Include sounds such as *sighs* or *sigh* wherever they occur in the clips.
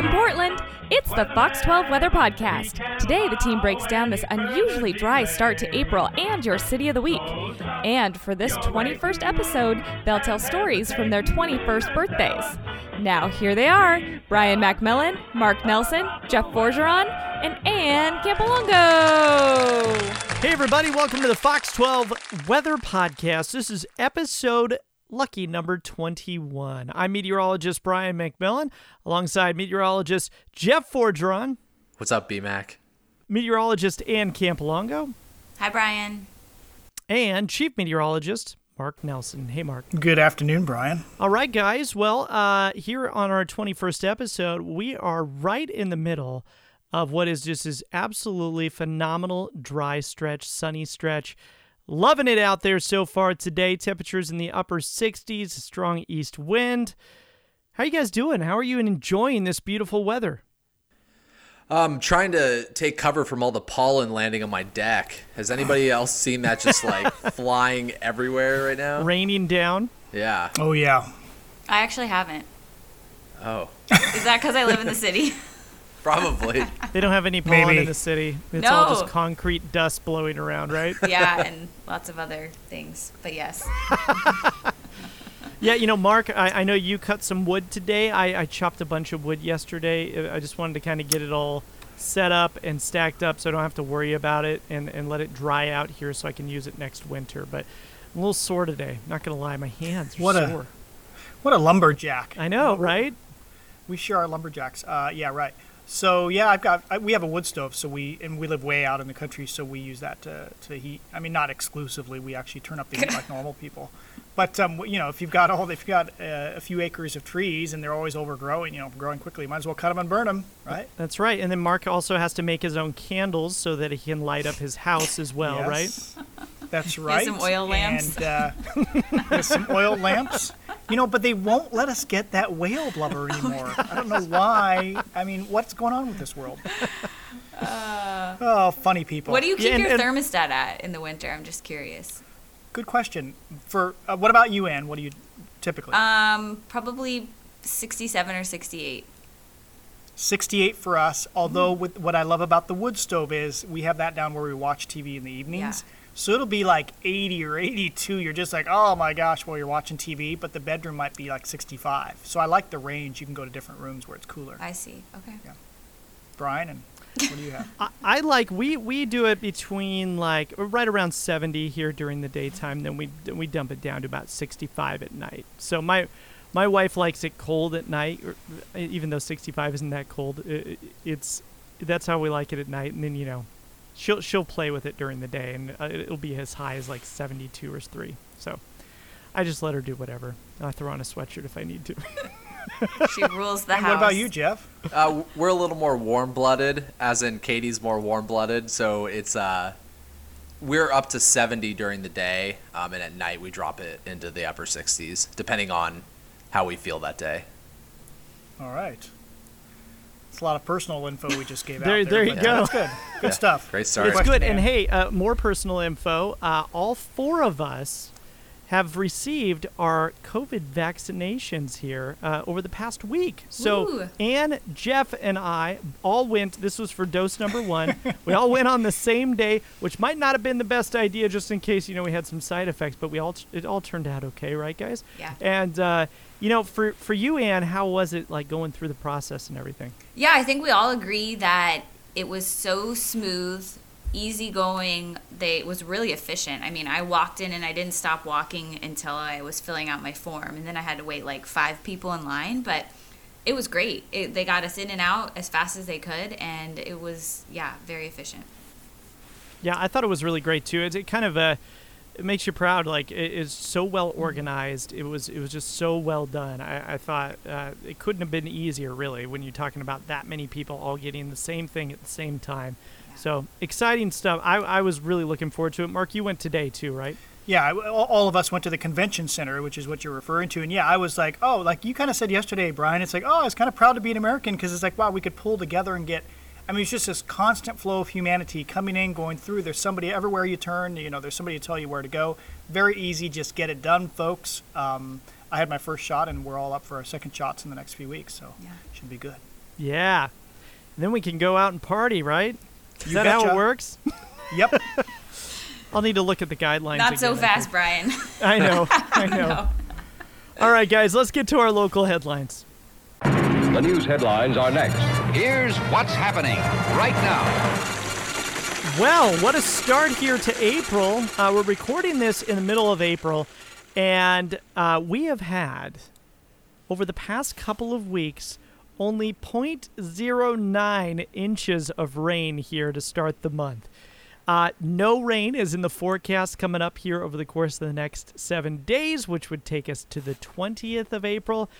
From Portland, it's the Fox 12 Weather Podcast. Today, the team breaks down this unusually dry start to April and your city of the week. And for this 21st episode, they'll tell stories from their 21st birthdays. Now, here they are Brian McMillan, Mark Nelson, Jeff Forgeron, and Ann Campolongo. Hey, everybody, welcome to the Fox 12 Weather Podcast. This is episode lucky number 21. I'm meteorologist Brian McMillan alongside meteorologist Jeff Forgeron, What's up, BMAC? meteorologist Ann Campolongo, Hi, Brian. and chief meteorologist Mark Nelson. Hey, Mark. Good afternoon, Brian. All right, guys. Well, uh, here on our 21st episode, we are right in the middle of what is just this absolutely phenomenal dry stretch, sunny stretch. Loving it out there so far today. Temperatures in the upper 60s, a strong east wind. How you guys doing? How are you enjoying this beautiful weather? I'm trying to take cover from all the pollen landing on my deck. Has anybody *sighs* else seen that just like *laughs* flying everywhere right now? Raining down. Yeah. Oh yeah, I actually haven't. Oh, Is that because I live in the city? *laughs* probably. *laughs* They don't have any pollen Maybe. in the city. It's all just concrete dust blowing around, right? *laughs* yeah, *laughs* and lots of other things. But yes. Yeah, you know, Mark, I, I know you cut some wood today. I, I chopped a bunch of wood yesterday. I just wanted to kind of get it all set up and stacked up so I don't have to worry about it and, and let it dry out here so I can use it next winter. But I'm a little sore today. Not going to lie, my hands are What a- sore. what a lumberjack. I know, right? We sure are lumberjacks. Uh, yeah, right. So yeah, I've got I, we have a wood stove, so we and we live way out in the country, so we use that to, to heat. I mean, not exclusively. We actually turn up the heat like *laughs* normal people. But um, you know, if you've got all if you've got uh, a few acres of trees and they're always overgrowing, you know, growing quickly, might as well cut them and burn them, right? That's right. And then Mark also has to make his own candles so that he can light up his house as well, right? That's right. *laughs* some oil lamps. And uh, some oil lamps. You know, but they won't let us get that whale blubber *laughs* anymore. I don't know why. I mean, what's going on with this world? *laughs* oh, funny people. What do you keep Yeah, and- your and- thermostat at in the winter? I'm just curious. Good question. For uh, what about you, Ann? What do you typically? Um, probably 67 or 68. 68 for us. Although with what I love about the wood stove is we have that down where we watch TV in the evenings. So it'll be like 80 or 82. You're just like, oh my gosh, while you're watching TV. But the bedroom might be like 65. So I like the range. You can go to different rooms where it's cooler. I see. Okay. Yeah. Brian, and what do you have? *laughs* I, I like we we do it between like right around 70 here during the daytime then we we dump it down to about 65 at night so my my wife likes it cold at night or, even though 65 isn't that cold i- i- it's that's how we like it at night and then you know she'll she'll play with it during the day and uh, it'll be as high as like 72 or 3 so I just let her do whatever. I throw on a sweatshirt if I need to. *laughs* She rules the And house. what about you, Jeff? Uh, we're a little more warm-blooded, as in Katie's more warm-blooded. So it's uh, we're up to 70 during the day, um, and at night we drop it into the upper 60s, depending on how we feel that day. All right. It's a lot of personal info we just gave There- out. there you go. That's good. Good Yeah, stuff. great start. It's question, good. And hey, uh, more personal info. Uh, all four of us have received our COVID vaccinations here uh, over the past week. So, Ooh. Ann, Jeff, and I all went. This was for dose number one. *laughs* we all went on the same day, which might not have been the best idea, just in case you know we had some side effects. But we all it all turned out okay, right, guys? Yeah. And uh, you know, for for you, Ann, how was it like going through the process and everything? Yeah, I think we all agree that it was so smooth, easygoing. They was really efficient. I mean, I walked in and I didn't stop walking until I was filling out my form, and then I had to wait like five people in line, but it was great. It, they got us in and out as fast as they could, and it was yeah, very efficient. Yeah, I thought it was really great too. It's it kind of uh, it makes you proud. Like it is so well organized. It was it was just so well done. I, I thought uh, it couldn't have been easier, really, when you're talking about that many people all getting the same thing at the same time. So exciting stuff. I, I was really looking forward to it. Mark, you went today too, right? Yeah, all all of us went to the convention center, which is what you're referring to. And yeah, I was like, oh, like you kind of said yesterday, Brian. It's like, oh, I was kind of proud to be an American because it's like, wow, we could pull together and get. I mean, it's just this constant flow of humanity coming in, going through. There's somebody everywhere you turn. You know, there's somebody to tell you where to go. Very easy, just get it done, folks. Um, I had my first shot, and we're all up for our second shots in the next few weeks, so Yeah. should be good. Yeah. And then we can go out and party, right? Is You that how it works? *laughs* Yep. *laughs* I'll need to look at the guidelines. Not so again, I fast, Brian. *laughs* I know. I know. no. All right, guys, let's get to our local headlines. The news headlines are next. Here's what's happening right now. Well, what a start here to April. Uh, we're recording this in the middle of April, and uh, we have had, over the past couple of weeks, only 0.09 inches of rain here to start the month. Uh, no rain is in the forecast coming up here over the course of the next seven days, which would take us to the 20th of April.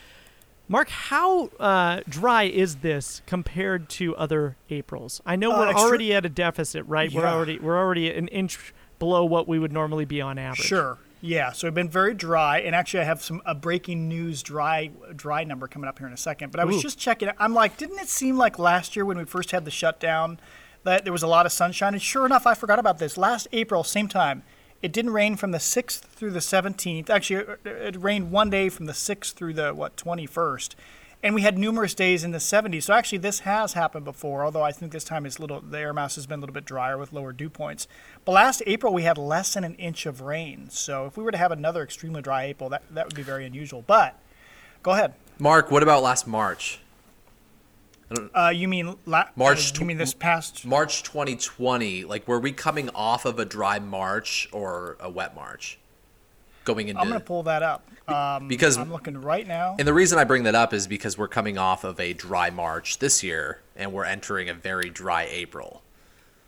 Mark, how uh, dry is this compared to other Aprils? I know Uh, we're already at a deficit, right? We're already we're already an inch below what we would normally be on average. Sure. Yeah. So it's been very dry, and actually, I have some a breaking news dry dry number coming up here in a second. But I was Ooh. just checking. I'm like, didn't it seem like last year when we first had the shutdown that there was a lot of sunshine? And sure enough, I forgot about this. Last April, same time, it didn't rain from the 6th through the 17th. Actually, it, it rained one day from the 6th through the what 21st. And we had numerous days in the 70s. So actually, this has happened before. Although I think this time is little. The air mass has been a little bit drier with lower dew points. But last April we had less than an inch of rain. So if we were to have another extremely dry April, that that would be very unusual. But go ahead. Mark, what about last March? Uh, you mean la- March Uh, you mean this past? March 2020, like were we coming off of a dry March or a wet March? Going into I'm gonna pull that up. Um, because I'm looking right now. and the reason I bring that up is because we're coming off of a dry March this year and we're entering a very dry April.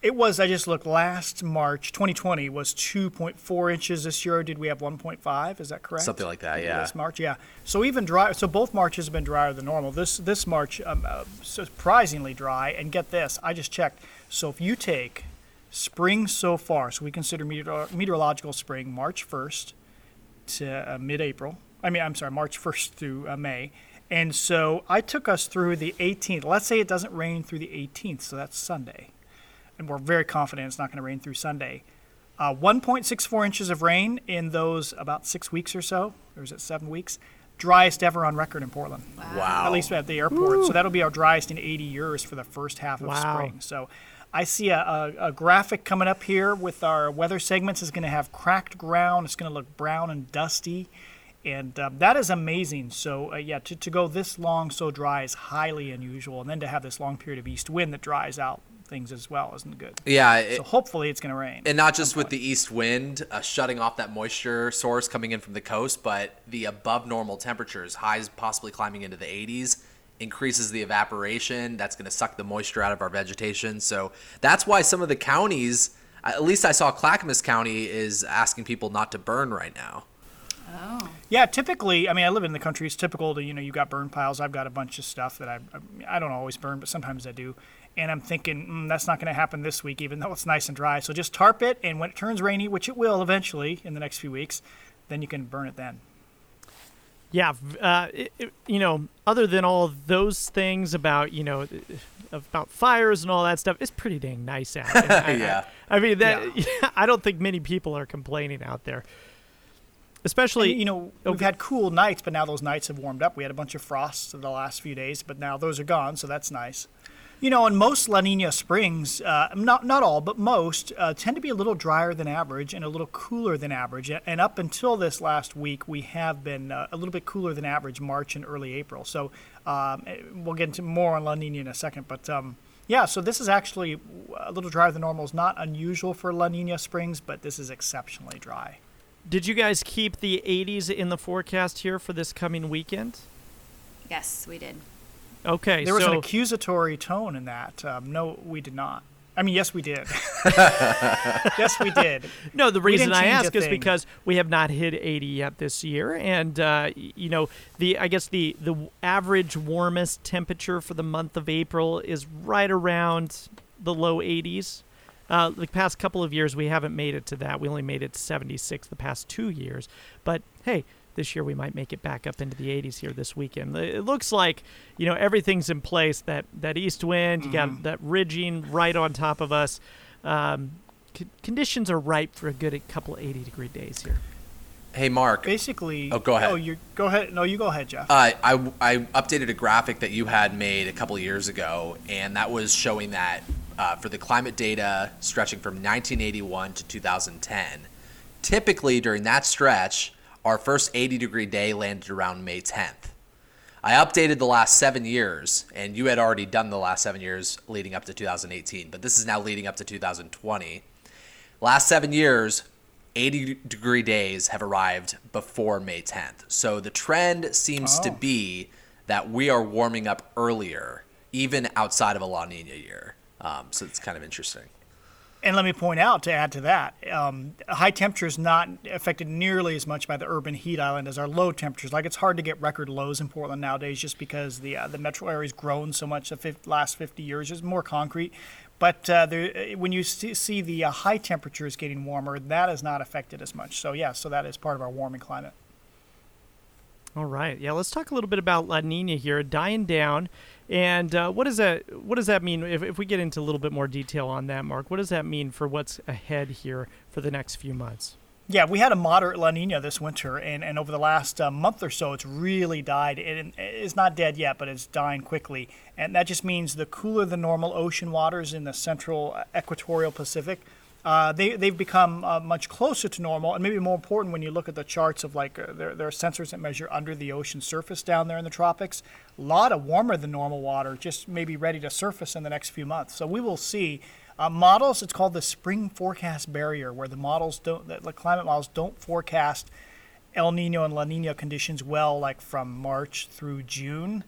It was. I just looked. Last March, 2020 was 2.4 inches. This year, did we have 1.5? Is that correct? Something like that, yeah. Last March, yeah. So even dry. So both Marches have been drier than normal. This this March, um, uh, surprisingly dry. And get this, I just checked. So if you take spring so far, so we consider meteor- meteorological spring March 1st to uh, mid-April. I mean, I'm sorry, March 1st through uh, May. And so I took us through the 18th. Let's say it doesn't rain through the 18th, so that's Sunday and we're very confident it's not going to rain through Sunday. Uh, 1.64 inches of rain in those about six weeks or so, or is it seven weeks? Driest ever on record in Portland, Wow. at least at the airport. So that'll be our driest in 80 years for the first half of Wow. spring. So I see a, a, a graphic coming up here with our weather segments. It's going to have cracked ground. It's going to look brown and dusty. And um, that is amazing. So, uh, yeah, to, to go this long so dry is highly unusual. And then to have this long period of east wind that dries out things as well isn't good. Yeah, it- So hopefully it's going to rain. and not just with the east wind uh, shutting off that moisture source coming in from the coast, but the above normal temperatures, highs possibly climbing into the 80s, increases the evaporation. That's going to suck the moisture out of our vegetation. So that's why some of the counties, at least I saw Clackamas County, is asking people not to burn right now. Oh. yeah, typically, I mean, I live in the country. It's typical to, you know, you've got burn piles. I've got a bunch of stuff that I, I don't always burn, but sometimes I do. And I'm thinking, mm, that's not going to happen this week, even though it's nice and dry. So just tarp it, and when it turns rainy, which it will eventually in the next few weeks, then you can burn it then. Yeah, uh, it, it- you know, other than all those things about you know about fires and all that stuff, it's pretty dang nice out. And *laughs* I- I- Yeah. I, mean that. *laughs* I don't think many people are complaining out there, especially And, you know, we've go- had cool nights, but now those nights have warmed up. We had a bunch of frosts in the last few days, but now those are gone, so that's nice. You know, and most La Nina springs, uh, not not all, but most, uh, tend to be a little drier than average and a little cooler than average. And up until this last week, we have been uh, a little bit cooler than average March and early April. So um, eh, we'll get into more on La Nina in a second, but. Um, yeah, so this is actually a little drier than normal. It's not unusual for La Nina springs, but this is exceptionally dry. Did you guys keep the 80s in the forecast here for this coming weekend? Yes, we did. Okay, There was an accusatory tone in that. Um, no, we did not. I mean, yes, we did. *laughs* yes, we did. no, the reason I ask is thing. because we have not hit 80 yet this year, and uh, you know the I guess the the average warmest temperature for the month of April is right around the low 80s. Uh, the past couple of years we haven't made it to that. We only made it to 76 the past two years. But hey, this year we might make it back up into the 80s here this weekend. It looks like you know everything's in place. That that east wind, you Mm-hmm. got that ridging right on top of us. Um, c- conditions are ripe for a good couple 80 degree days here. Hey, Mark. Basically. Oh, go ahead. Oh, you go ahead. No, you go ahead, Jeff. Uh, I, I updated a graphic that you had made a couple years ago, and that was showing that uh, for the climate data stretching from 1981 to 2010, typically during that stretch, our first 80 degree day landed around May 10th. I updated the last seven years, and you had already done the last seven years leading up to 2018, but this is now leading up to 2020. Last seven years, 80 degree days have arrived before May 10th. So the trend seems to Oh. be that we are warming up earlier, even outside of a La Nina year. Um, so it's kind of interesting. And let me point out to add to that, um, high temperatures not affected nearly as much by the urban heat island as our low temperatures. Like it's hard to get record lows in Portland nowadays, just because the uh, the metro area's grown so much the fif- last 50 years. There's more concrete, but uh, there, when you see, see the uh, high temperatures getting warmer, that is not affected as much. So yeah, so that is part of our warming climate. All right. Yeah, let's talk a little bit about La Nina here, dying down, and uh, what does that what does that mean? If, if we get into a little bit more detail on that, Mark, what does that mean for what's ahead here for the next few months? Yeah, we had a moderate La Nina this winter, and, and over the last uh, month or so, it's really died. It, it's not dead yet, but it's dying quickly. And that just means the cooler than normal ocean waters in the central uh, equatorial Pacific, uh, they, they've become uh, much closer to normal. And maybe more important when you look at the charts of like, uh, there, there are sensors that measure under the ocean surface down there in the tropics. A lot of warmer than normal water just maybe ready to surface in the next few months. So we will see uh, models, it's called the spring forecast barrier, where the models don't, the, climate models don't forecast El Nino and La Nina conditions well, like from March through June.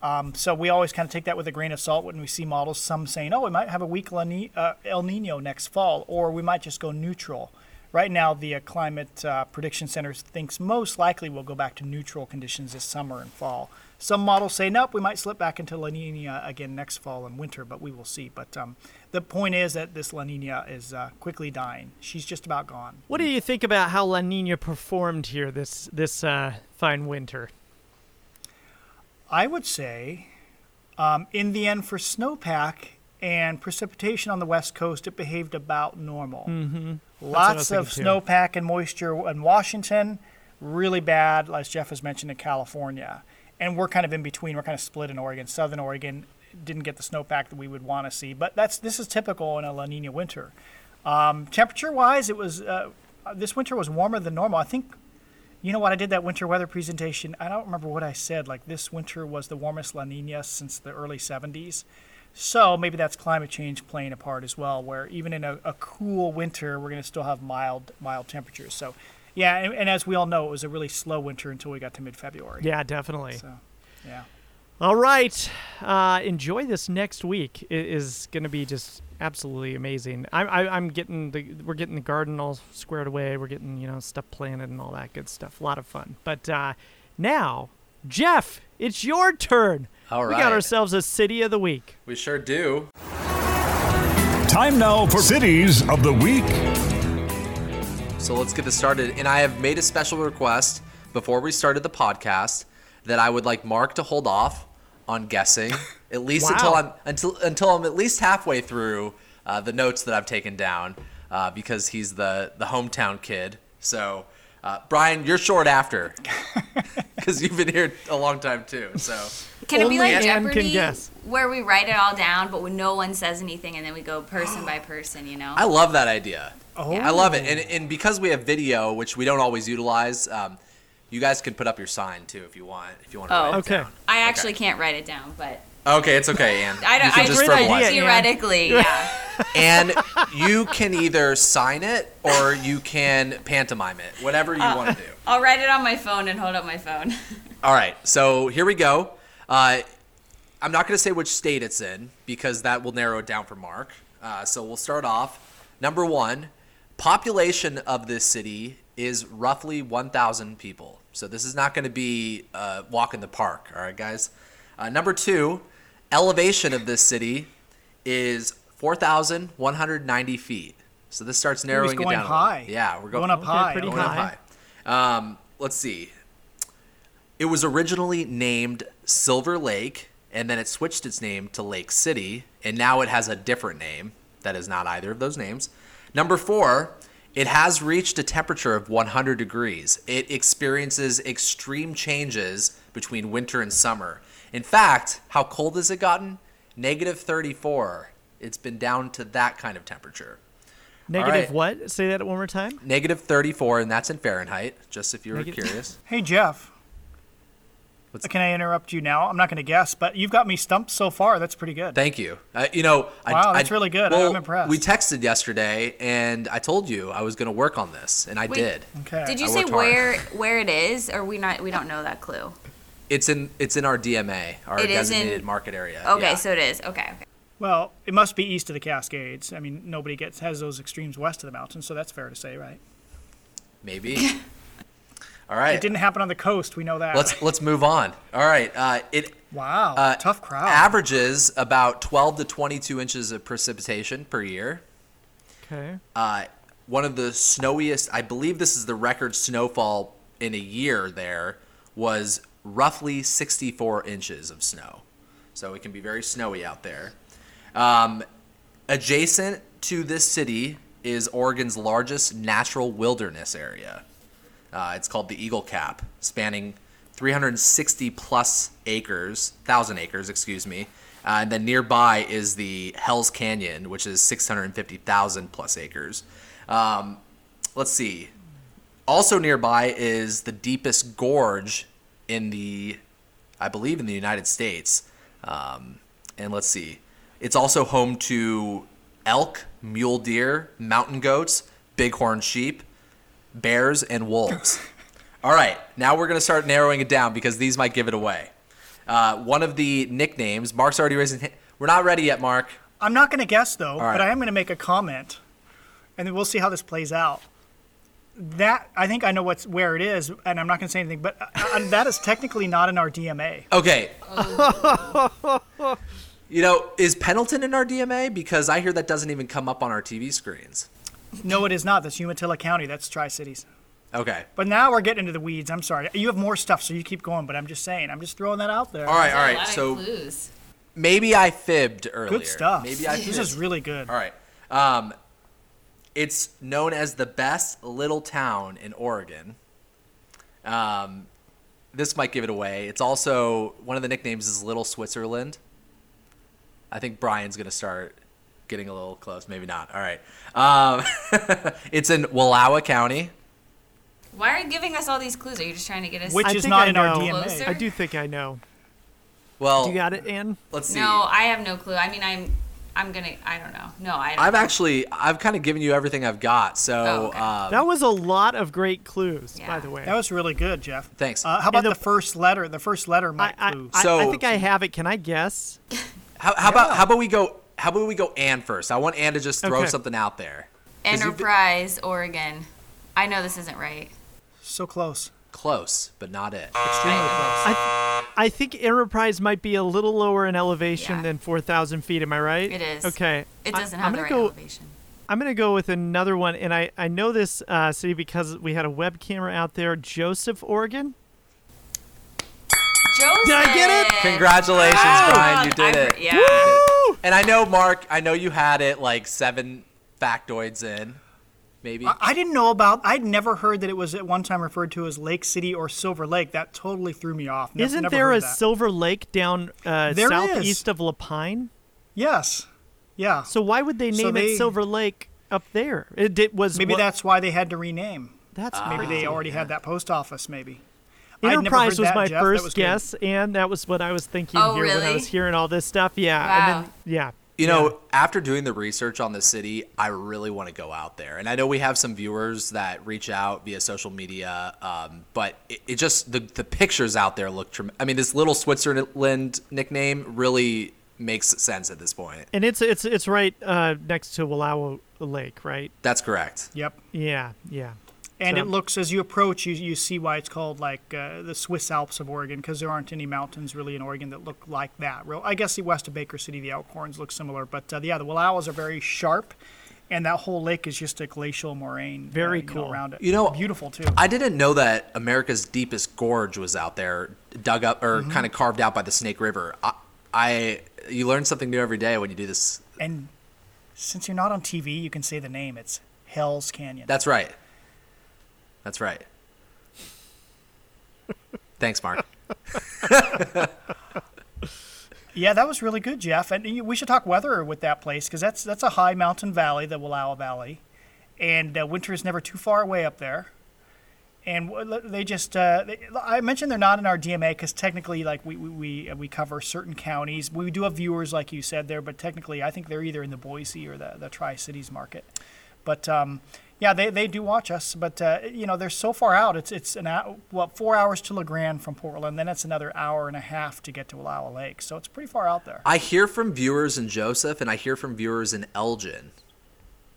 Um, so we always kind of take that with a grain of salt when we see models. Some saying, "Oh, we might have a weak La Ni- uh, El Nino next fall," or we might just go neutral. Right now, the uh, Climate uh, Prediction Center thinks most likely we'll go back to neutral conditions this summer and fall. Some models say, nope, we might slip back into La Nina again next fall and winter, but we will see. But um, the point is that this La Nina is uh, quickly dying. She's just about gone. What do you think about how La Nina performed here this this uh, fine winter? I would say, um, in the end, for snowpack and precipitation on the west coast, it behaved about normal. Mm-hmm. what I was Lots of snowpack and moisture in Washington, really bad, as Jeff has mentioned, in California. And we're kind of in between. We're kind of split in Oregon. Southern Oregon didn't get the snowpack that we would want to see, but that's this is typical in a La Nina winter. Um, temperature-wise, it was uh, this winter was warmer than normal. I think you know what? I did that winter weather presentation. I don't remember what I said. Like this winter was the warmest La Nina since the early 70s. So maybe that's climate change playing a part as well, where even in a, a cool winter, we're going to still have mild mild temperatures. So, yeah, and, and as we all know, it was a really slow winter until we got to mid-February. Yeah, definitely. So, yeah. All right. Uh, enjoy this next week. It is going to be just absolutely amazing. I, I, I'm getting the we're getting the garden all squared away. We're getting you know stuff planted and all that good stuff. A lot of fun. But uh, now, Jeff, it's your turn. All We got ourselves a city of the week. We sure do. Time now for Cities of the Week. So let's get this started. And I have made a special request before we started the podcast that I would like Mark to hold off on guessing *laughs* at least Wow. until I'm until until I'm at least halfway through uh, the notes that I've taken down uh, because he's the the hometown kid. So uh, Brian, you're short after *laughs* because you've been here a long time too. So Can it be like Anne can Jeopardy, guess. where we write it all down, but when no one says anything, and then we go person by person? You know. I love that idea. Oh. I love it, and and because we have video, which we don't always utilize. Um, you guys can put up your sign too if you want. If you want to Oh. write it Okay. down. I actually can't write it down, but Okay, it's okay, Ann. I don't. can I just just Great verbalize idea, it. Ann. theoretically, *laughs* yeah. and you can either sign it or you can pantomime it, whatever you want to do. I'll write it on my phone and hold up my phone. *laughs* All right, so here we go. Uh, I'm not going to say which state it's in because that will narrow it down for Mark. Uh, so we'll start off. Number one, population of this city is roughly 1,000 people. So this is not going to be a walk in the park. All right, guys. Uh, number two, elevation of this city is 4,190 feet. So this starts narrowing going it down. a little. high. Yeah, we're Going up high. pretty going up high. high. Um, let's see. It was originally named Silver Lake, and then it switched its name to Lake City, and now it has a different name that is not either of those names. Number four, It has reached a temperature of 100 degrees. It experiences extreme changes between winter and summer. In fact, how cold has it gotten? Negative 34. It's been down to that kind of temperature. Negative right. what? Say that one more time. Negative 34, and that's in Fahrenheit, just if you were Negative- curious. Hey Jeff. What's- Can I interrupt you now? I'm not going to guess, but you've got me stumped so far. That's pretty good. Thank you. Uh, you know, I, Wow, I- that's really good. well, I'm impressed. We texted yesterday, and I told you I was going to work on this, and I Wait. did. okay. Did you I say worked hard. where where it is, or we not? We don't know that clue. It's in it's in our DMA, our It is in- designated market area. Okay, Yeah. so it is. Okay, okay. Well, it must be east of the Cascades. I mean, nobody gets has those extremes west of the mountains, so that's fair to say, right? maybe. *laughs* All right. It didn't happen on the coast. We know that. Let's let's move on. All right. Uh, it wow, uh, tough crowd. averages about 12 to 22 inches of precipitation per year. Okay. Uh, one of the snowiest, I believe this is the record snowfall in a year there, was roughly 64 inches of snow. So it can be very snowy out there. Um, adjacent to this city is Oregon's largest natural wilderness area. Uh, it's called the Eagle Cap, spanning 360 plus acres, thousand acres, excuse me. Uh, and then nearby is the Hell's Canyon, which is 650,000 plus acres. Um, let's see. Also nearby is the deepest gorge in the, I believe, in the United States. Um, and let's see. It's also home to elk, mule deer, mountain goats, bighorn sheep, bears, and wolves. All right, now we're going to start narrowing it down because these might give it away. Uh, one of the nicknames, Mark's already raising. hand- We're not ready yet, Mark. I'm not going to guess though, right. but I am going to make a comment, and then we'll see how this plays out. That I think I know what's where it is, and I'm not going to say anything. But uh, uh, that is technically not in our DMA. Okay. *laughs* you know, is Pendleton in our DMA? Because I hear that doesn't even come up on our TV screens. No, it is not. That's Umatilla County. That's Tri Cities. Okay. But now we're getting into the weeds. I'm sorry. You have more stuff, so you keep going. But I'm just saying. I'm just throwing that out there. All right, all A right. lot of So clues. maybe I fibbed earlier. Good stuff. Maybe I fibbed *laughs* this is really good. All right. Um, it's known as the best little town in Oregon. Um, this might give it away. It's also one of the nicknames is Little Switzerland. I think Brian's gonna start getting a little close. Maybe not. All right. Um, *laughs* it's in Wallowa County. Why are you giving us all these clues? Are you just trying to get us? Which I is think not I in our know. DMA. Closer? I do think I know. Well, Do you got it, Ann? let's see. no, I have no clue. I mean, I'm, I'm gonna. I don't know. No, I. Don't I've know. actually I've kind of given you everything I've got. So Oh, okay. um, That was a lot of great clues, by the way. That was really good, Jeff. Thanks. Uh, how about the- the, first letter? The first letter I, might I, clue. I, I So- think I have it. Can I guess? how, how about how about we go how about we go Ann first? I want Ann to just throw Okay. something out there. 'Cause you've been- Enterprise, Oregon. I know this isn't right. so close. Close, but not it. Extremely close. I, I think Enterprise might be a little lower in elevation Yeah. than 4,000 feet. Am I right? It is. Okay. It I- doesn't I'm have the gonna right go, elevation. I'm going to go with another one, and I, I know this uh, city because we had a web camera out there. Joseph, Oregon. Joseph. Did I get it? Congratulations, Oh, Brian, you did I- it. Yeah. Woo! And I know Mark, I know you had it like seven factoids in, maybe. I, I didn't know about. I'd never heard that it was at one time referred to as Lake City or Silver Lake. That totally threw me off. Ne- Isn't there a that. Silver Lake down uh, There southeast is. of La Pine? Yes. Yeah. So why would they So name they- it Silver Lake up there? It did, was Maybe what- that's why they had to rename. that's Maybe they already had that post office. Maybe. I'd never Enterprise was that, my Jeff. First was guess, and that was what I was thinking Oh, here when I was hearing all this stuff. Yeah, Wow. and then yeah, You know, after doing the research on the city, I really want to go out there. And I know we have some viewers that reach out via social media, um, but it, it just the the pictures out there look. Trem- I mean, this little Switzerland nickname really makes sense at this point. and it's it's it's right uh, next to Wallowa Lake, right? That's correct. Yep. Yeah, yeah. And So- it looks as you approach, you, you see why it's called like uh, the Swiss Alps of Oregon because there aren't any mountains really in Oregon that look like that. Real, I guess the west of Baker City, the Elkhorns look similar, but uh, yeah, the Wallowas are very sharp, and that whole lake is just a glacial moraine. Very uh, you know, cool. around it. You know, beautiful too. I didn't know that America's deepest gorge was out there, dug up or Mm-hmm. kind of carved out by the Snake River. I, I you learn something new every day when you do this. and since you're not on TV, you can say the name. It's Hell's Canyon. That's right. That's right. Thanks, Mark. Yeah, that was really good, Jeff. And we should talk weather with that place because that's that's a high mountain valley, the Wallowa Valley, and uh, winter is never too far away up there. And they just, uh, they, I mentioned they're not in our DMA because technically, like we we uh, we cover certain counties. We do have viewers, like you said there, but technically, I think they're either in the Boise or the the Tri Cities market. But um, yeah, they, they do watch us, but uh, you know they're so far out. It's it's an hour, well four hours to La Grande from Portland, then it's another hour and a half to get to Wallowa Lake. So it's pretty far out there. I hear from viewers in Joseph, and I hear from viewers in Elgin.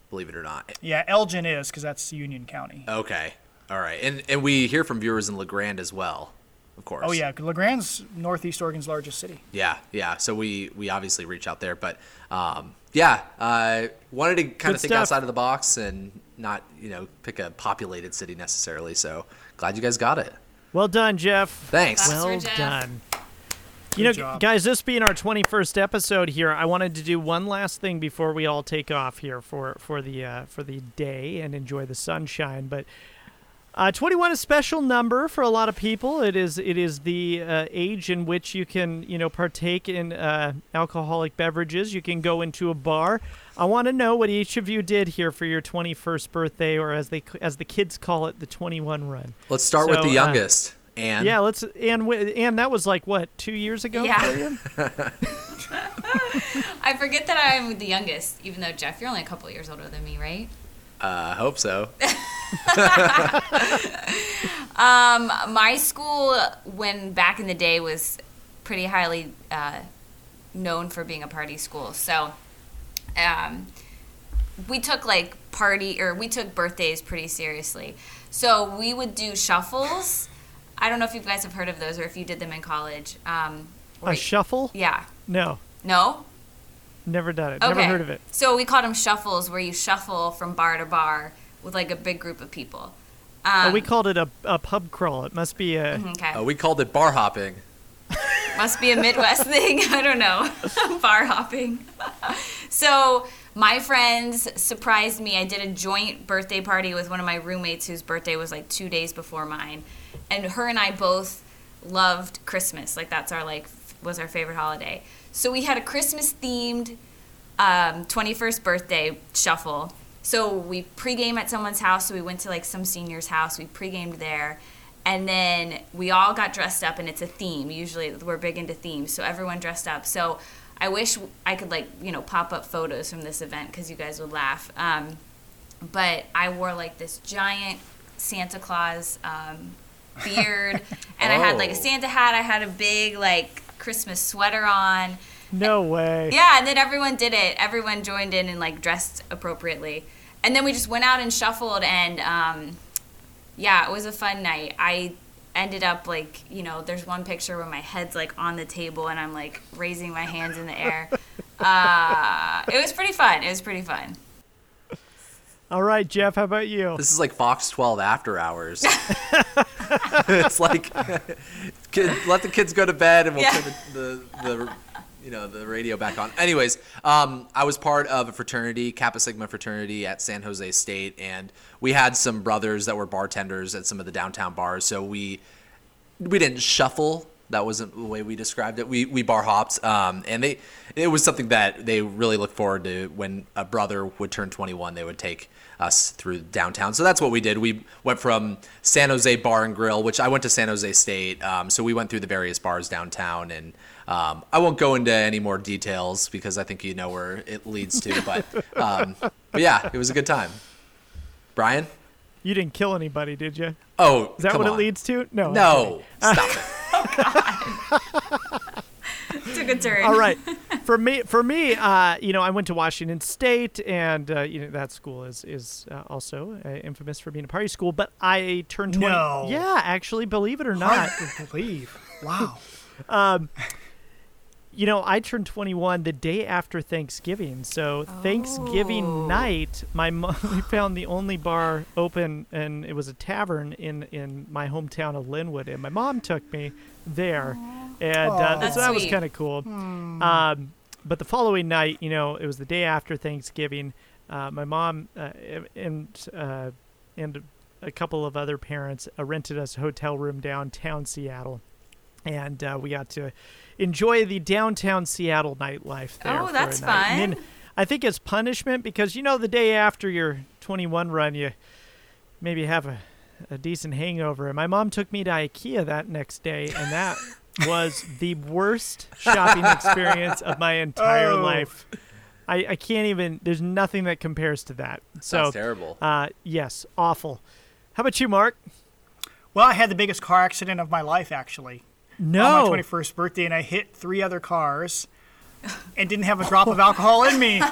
Believe it or not. Yeah, Elgin is because that's Union County. Okay. All right. And and we hear from viewers in La Grande as well, of course. Oh yeah, La Grande's Northeast Oregon's largest city. Yeah, yeah. So we we obviously reach out there, but um, yeah, uh, wanted to kind Good of think stuff. outside of the box and not you know pick a populated city necessarily. So glad you guys got it. Well done, Jeff. Thanks. That's- Well Jeff. done. Good You know, job. guys, this being our 21st episode here, I wanted to do one last thing before we all take off here for for the uh, for the day and enjoy the sunshine. But uh, 21 is a special number for a lot of people. It is it is the uh, age in which you can you know partake in uh, alcoholic beverages. You can go into a bar. I want to know what each of you did here for your 21st birthday, or as they as the kids call it, the 21 run. Let's start with So, the uh, youngest. and Yeah, let's and wi- and that was like what two years ago. Yeah. for you? *laughs* *laughs* I forget that I'm the youngest, even though Jeff, you're only a couple years older than me, right? uh, I hope so. *laughs* *laughs* Um, my school, when back in the day, was pretty highly uh, known for being a party school. So, um, we took like party or we took birthdays pretty seriously. So we would do shuffles. I don't know if you guys have heard of those or if you did them in college. Um, A shuffle? yeah. No, No. never done it. Okay. Never heard of it. So we called them shuffles, where you shuffle from bar to bar with like a big group of people. Um, oh, we called it a, a pub crawl. It must be a. okay. Uh, we called it bar hopping. *laughs* Must be a Midwest thing. *laughs* I don't know. *laughs* Bar hopping. so my friends surprised me. I did a joint birthday party with one of my roommates whose birthday was like two days before mine, and her and I both loved Christmas. Like that's our like was our favorite holiday. So we had a Christmas themed um, 21st birthday shuffle. So we pregame at someone's house. So we went to like some senior's house. We pregamed there. And then we all got dressed up, and it's a theme. Usually we're big into themes. So everyone dressed up. So I wish I could like, you know, pop up photos from this event because you guys would laugh. Um, but I wore like this giant Santa Claus um, beard, *laughs* and I had like a Oh. Santa hat. I had a big like Christmas sweater on. No way. *laughs* Yeah, and then everyone did it. Everyone joined in and like dressed appropriately, and then we just went out and shuffled. And um, yeah, it was a fun night. I ended up like you know, there's one picture where my head's like on the table and I'm like raising my hands in the air. *laughs* Uh, it was pretty fun. It was pretty fun. All right, Jeff. How about you? This is like Fox 12 after hours. *laughs* it's like kid, let the kids go to bed and we'll Yeah. turn the, the, the you know the radio back on. Anyways, um, I was part of a fraternity, Kappa Sigma fraternity at San Jose State, and we had some brothers that were bartenders at some of the downtown bars. So we we didn't shuffle. That wasn't the way we described it. We we bar hopped, um, and they it was something that they really look forward to when a brother would turn 21. They would take us through downtown. So that's what we did. We went from San Jose Bar and Grill, which I went to San Jose State. Um, so we went through the various bars downtown, and um, I won't go into any more details because I think you know where it leads to. But *laughs* um, but yeah, it was a good time. Brian. You didn't kill anybody, did you? Oh, Is that come what on. it leads to? No. No, stop *laughs* it. *laughs* Took a turn. All right. For me, for me, uh, you know, I went to Washington State, and uh, you know that school is is uh, also uh, infamous for being a party school. But I turned twenty. No. Yeah, actually, believe it or not, Hard believe. Wow. You know, I turned 21 the day after Thanksgiving. So Thanksgiving Oh. night, my mom *laughs* we found the only bar open, and it was a tavern in in my hometown of Lynnwood, and my mom took me there, and uh, so that was kind of cool. Um, but the following night, you know, it was the day after Thanksgiving. uh, my mom uh, and uh, and a couple of other parents uh, rented us a hotel room downtown Seattle, and uh, we got to enjoy the downtown Seattle nightlife there. Oh, for that's a night. And then fun. I think it's punishment because you know the day after your 21 run, you maybe have a, a decent hangover. And my mom took me to IKEA that next day, and that *laughs* was the worst shopping experience of my entire Oh. life. I, I can't even. There's nothing that compares to that. So Sounds terrible. Uh, yes, awful. How about you, Mark? Well, I had the biggest car accident of my life, actually. No. On my 21st birthday, and I hit three other cars and didn't have a drop of alcohol in me. *laughs*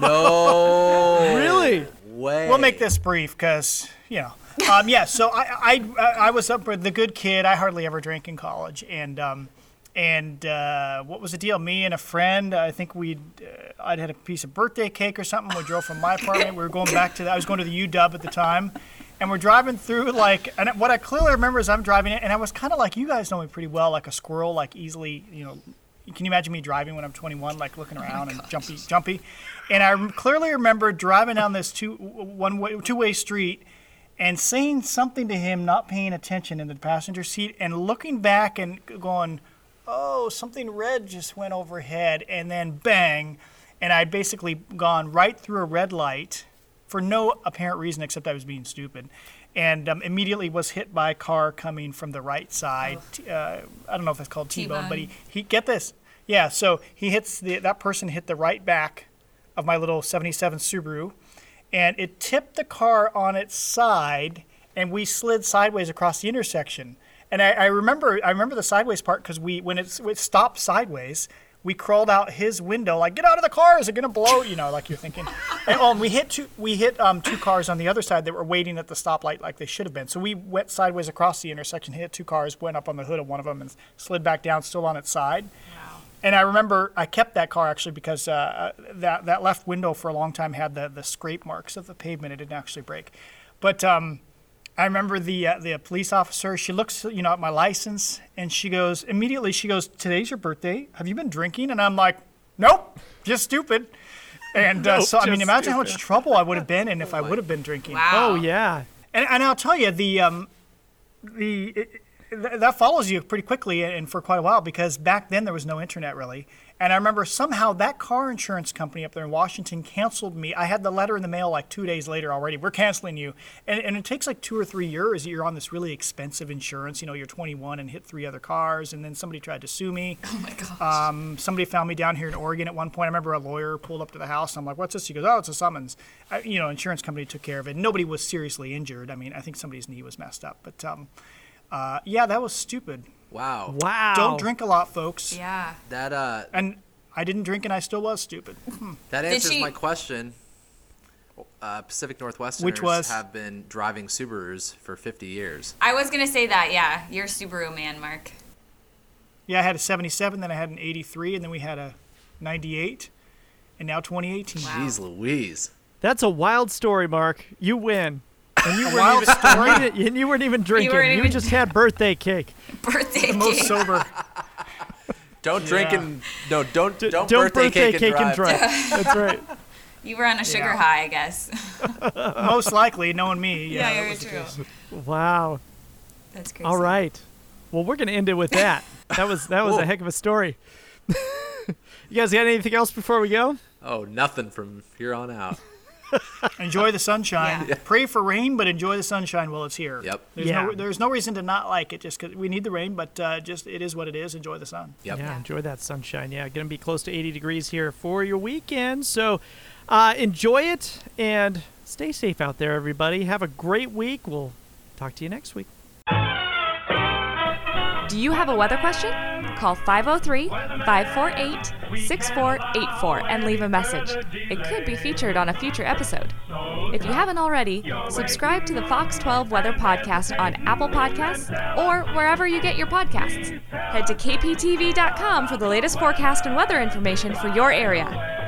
No *laughs* really? way. We'll make this brief because, you know. Um, yeah, so I, I, I was up with the good kid. I hardly ever drank in college. And, um, and uh, what was the deal? Me and a friend, I think we'd, uh, I'd had a piece of birthday cake or something. We drove from my apartment. We were going back to, the, I was going to the UW at the time. And we're driving through, like, and what I clearly remember is I'm driving it, and I was kind of like, you guys know me pretty well, like a squirrel, like easily, you know, can you imagine me driving when I'm 21, like looking oh around and jumpy, jumpy? And I clearly remember driving down this two, one way, two-way street and saying something to him, not paying attention in the passenger seat, and looking back and going, "Oh, something red just went overhead," and then bang, and I'd basically gone right through a red light for no apparent reason except I was being stupid. And um, immediately was hit by a car coming from the right side. T- Uh, I don't know if it's called T-bone, but he, T-bone. he get this, yeah. So he hits the that person hit the right back of my little '77 Subaru, and it tipped the car on its side, and we slid sideways across the intersection. And I, I remember, I remember the sideways part because we, when it's, it stopped sideways, we crawled out his window like, "Get out of the car! Is it gonna blow?" You know, like you're thinking. *laughs* and, and we hit two, we hit um, two cars on the other side that were waiting at the stoplight like they should have been. So we went sideways across the intersection, hit two cars, went up on the hood of one of them, and slid back down, still on its side. And I remember I kept that car actually because uh, that that left window for a long time had the the scrape marks of the pavement. It didn't actually break, but um, I remember the uh, the police officer. She looks you know at my license and she goes immediately. She goes, "Today's your birthday. Have you been drinking?" And I'm like, "Nope, just stupid." And uh, *laughs* Nope, so I mean, just imagine how much trouble I would have been in if I would have been drinking. Wow. Oh yeah. And, and I'll tell you, the um, the it, that follows you pretty quickly and for quite a while because back then there was no internet really. And I remember somehow that car insurance company up there in Washington canceled me. I had the letter in the mail like two days later already. We're canceling you, and, and it takes like two or three years. You're on this really expensive insurance. You know, you're 21 and hit three other cars, and then somebody tried to sue me. Oh my gosh. Um, somebody found me down here in Oregon at one point. I remember a lawyer pulled up to the house. And I'm like, "What's this?" He goes, "Oh, it's a summons." I, you know, insurance company took care of it. Nobody was seriously injured. I mean, I think somebody's knee was messed up, but um, uh, yeah, that was stupid. Wow. Wow. Don't drink a lot, folks. yeah. That uh, And I didn't drink, and I still was stupid. *laughs* that answers she- my question. Uh, Pacific Northwesterners Which was? have been driving Subarus for 50 years. I was gonna say that. Yeah, you're a Subaru man, Mark. Yeah, I had a 77, then I had an 83, and then we had a 98, and now 2018. Jeez Louise. That's a wild story, Mark. You win. And you weren't even, story? you didn't- and you weren't even drinking. You, weren't even- just had birthday cake. *laughs* Birthday cake. The most sober. Don't drink Yeah. and no, don't D- don't, birthday, cake, and drive. *laughs* That's right. You were on a sugar Yeah. high, I guess. *laughs* most likely, knowing me. Yeah, Yeah, that you're was the true. Wow. That's crazy. All right. Well, we're gonna end it with that. That was that was a heck of a story. you guys got anything else before we go? Oh, nothing from here on out. Enjoy the sunshine. Yeah. Pray for rain, but enjoy the sunshine while it's here. Yep. There's Yeah. no there's no reason to not like it just because we need the rain, but uh, just it is what it is. Enjoy the sun. Yep. Yeah, enjoy that sunshine. Yeah, going to be close to 80 degrees here for your weekend. So uh, enjoy it and stay safe out there, everybody. Have a great week. We'll talk to you next week. Do you have a weather question? Call 503 548 6484 and leave a message. It could be featured on a future episode. If you haven't already, subscribe to the Fox 12 Weather Podcast on Apple Podcasts or wherever you get your podcasts. Head to kptv.com for the latest forecast and weather information for your area.